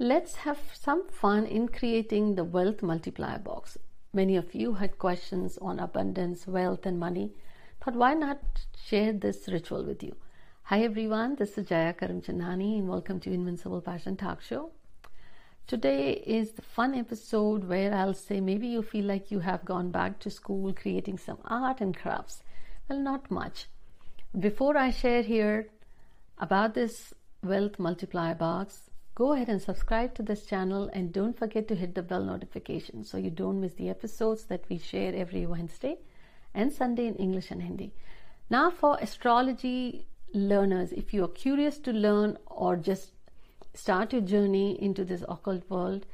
let's have some fun in creating the wealth multiplier box. Many of you had questions on abundance, wealth, and money. Thought, why not share this ritual with you? Hi everyone, this is Jaya Karamchandani and welcome to Invincible Passion Talk Show. Today is the fun episode where I'll say maybe you feel like you have gone back to school creating some art and crafts. Well, not much. Before I share here about this wealth multiplier box, go ahead and subscribe to this channel and don't forget to hit the bell notification so you don't miss the episodes that we share every Wednesday and Sunday in English and Hindi. Now, for astrology learners, if you are curious to learn or just start your journey into this occult world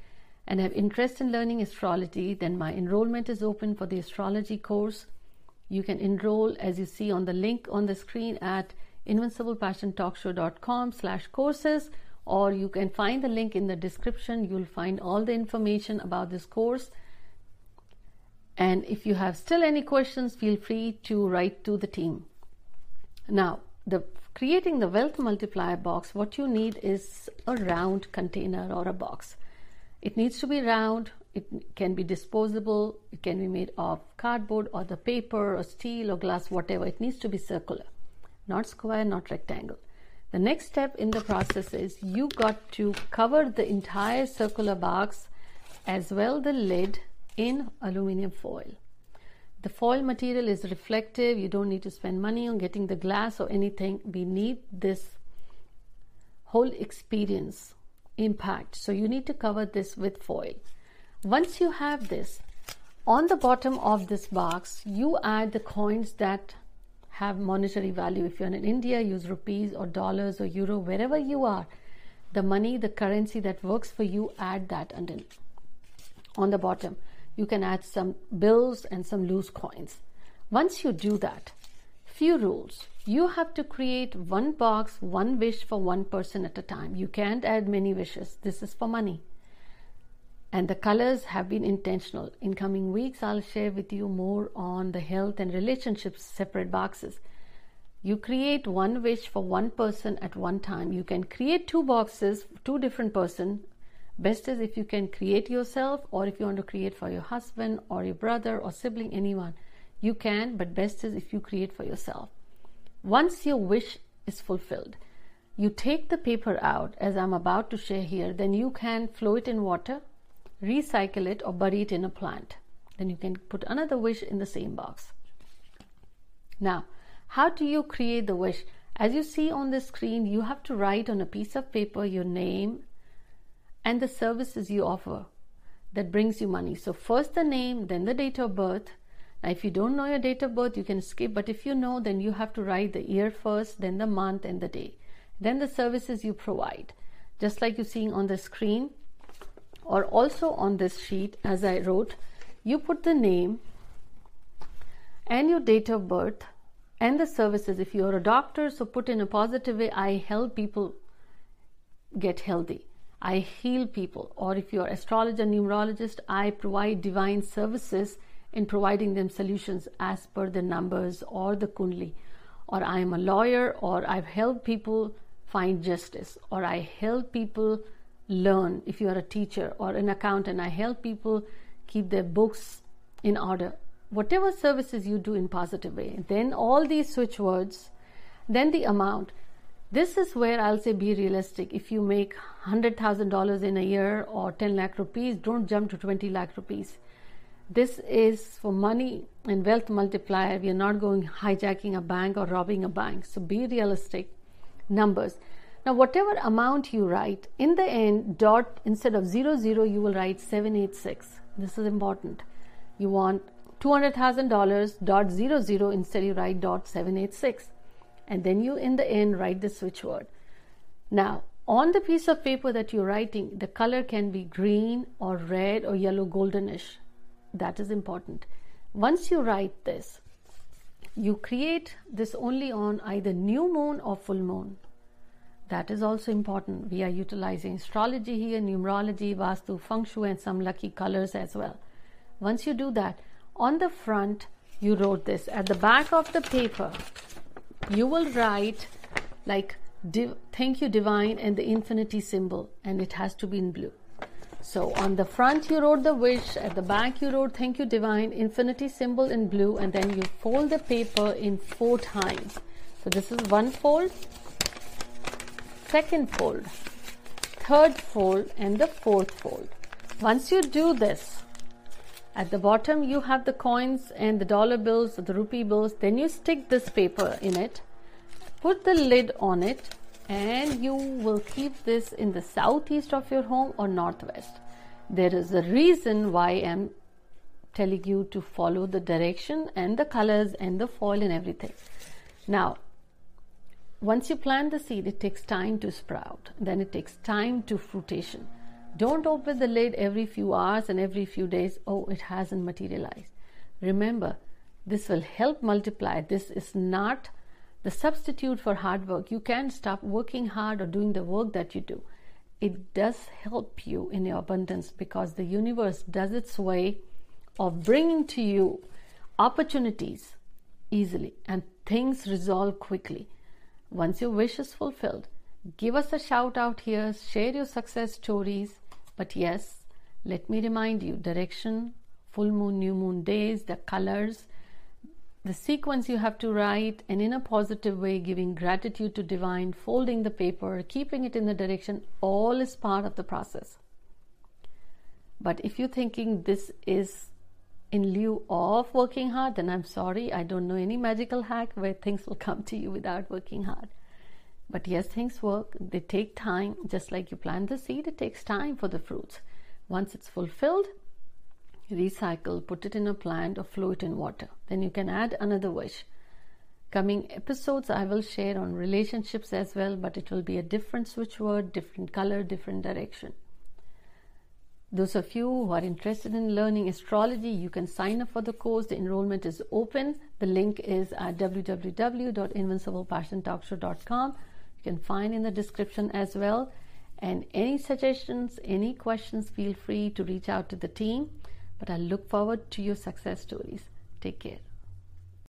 and have interest in learning astrology, then my enrollment is open for the astrology course you can enroll as you see on the link on the screen at invinciblepassiontalkshow.com slash courses or you can find the link in the description. You'll find all the information about this course. And if you have still any questions, feel free to write to the team. Now, the creating the wealth multiplier box, what you need is a round container or a box. It needs to be round it can be disposable, it can be made of cardboard or the paper or steel or glass, whatever. It needs to be circular, not square, not rectangle. The next step in the process is you got to cover the entire circular box as well the lid in aluminum foil. The foil material is reflective. You don't need to spend money on getting the glass or anything. We need this whole experience impact. So you need to cover this with foil. Once you have this, on the bottom of this box, you add the coins that have monetary value. If you're in India, use rupees or dollars or euro, wherever you are, the money, the currency that works for you, add that underneath. On the bottom, you can add some bills and some loose coins. Once you do that, few rules. You have to create one box, one wish for one person at a time. You can't add many wishes. This is for money and the colors have been intentional. In coming weeks, I'll share with you more on the health and relationships separate boxes. You create one wish for one person at one time. You can create two boxes, two different person. Best is if you can create yourself or if you want to create for your husband or your brother or sibling, anyone. You can, but best is if you create for yourself. Once your wish is fulfilled, you take the paper out as I'm about to share here, then you can flow it in water recycle it or bury it in a plant. Then you can put another wish in the same box. Now, how do you create the wish? As you see on the screen, you have to write on a piece of paper your name and the services you offer that brings you money. So, first the name, then the date of birth. Now, if you don't know your date of birth, you can skip, but if you know, then you have to write the year first, then the month and the day, then the services you provide. Just like you're seeing on the screen, or also on this sheet as I wrote, you put the name and your date of birth and the services. If you're a doctor, so put in a positive way, I help people get healthy. I heal people. Or if you're astrologer, numerologist, I provide divine services in providing them solutions as per the numbers or the kundli. Or I am a lawyer, or I've helped people find justice, or I help people learn if you are a teacher or an accountant. I help people keep their books in order. Whatever services you do in positive way then all these switch words then the amount. This is where i'll say be realistic. If you make $100000 in a year or 10 lakh rupees don't jump to 20 lakh rupees. This is for money and wealth multiplier. We are not going hijacking a bank or robbing a bank. So be realistic. Numbers now, whatever amount you write, in the end, dot instead of 00, you will write 786. This is important. You want $200,000 dot 00 instead you write dot 786. And then you, in the end, write the switch word. Now, on the piece of paper that you're writing, the color can be green or red or yellow goldenish. That is important. Once you write this, you create this only on either new moon or full moon. That is also important. We are utilizing astrology here, numerology, Vastu, Feng Shui, and some lucky colors as well. Once you do that, on the front, you wrote this. At the back of the paper, you will write like thank you, divine, and the infinity symbol, and it has to be in blue. So on the front you wrote the wish, at the back you wrote thank you divine, infinity symbol in blue, and then you fold the paper in four times. So this is one fold, second fold, third fold, and the fourth fold. Once you do this, at the bottom you have the coins and the dollar bills, the rupee bills, then you stick this paper in it, put the lid on it, and you will keep this in the southeast of your home or northwest. There is a reason why I'm telling you to follow the direction and the colors and the foil and everything. Now, once you plant the seed, it takes time to sprout, then it takes time to fruition. Don't open the lid every few hours and every few days. Oh, it hasn't materialized. Remember, this will help multiply. This is not the substitute for hard work. You can't stop working hard or doing the work that you do. It does help you in your abundance because the universe does its way of bringing to you opportunities easily and things resolve quickly. Once your wish is fulfilled, give us a shout out here, share your success stories. But yes, let me remind you direction, full moon, new moon days, the colors, the sequence you have to write and in a positive way giving gratitude to divine folding the paper keeping it in the direction all is part of the process but if you're thinking this is in lieu of working hard then i'm sorry i don't know any magical hack where things will come to you without working hard but yes things work they take time just like you plant the seed it takes time for the fruits once it's fulfilled recycle, put it in a plant, or flow it in water. Then you can add another wish. Coming episodes, I will share on relationships as well, but it will be a different switch word, different color, different direction. Those of you who are interested in learning astrology, you can sign up for the course. The enrollment is open. The link is at www.invinciblepassiontalkshow.com. You can find in the description as well. And any suggestions, any questions, feel free to reach out to the team. But I look forward to your success stories. Take care.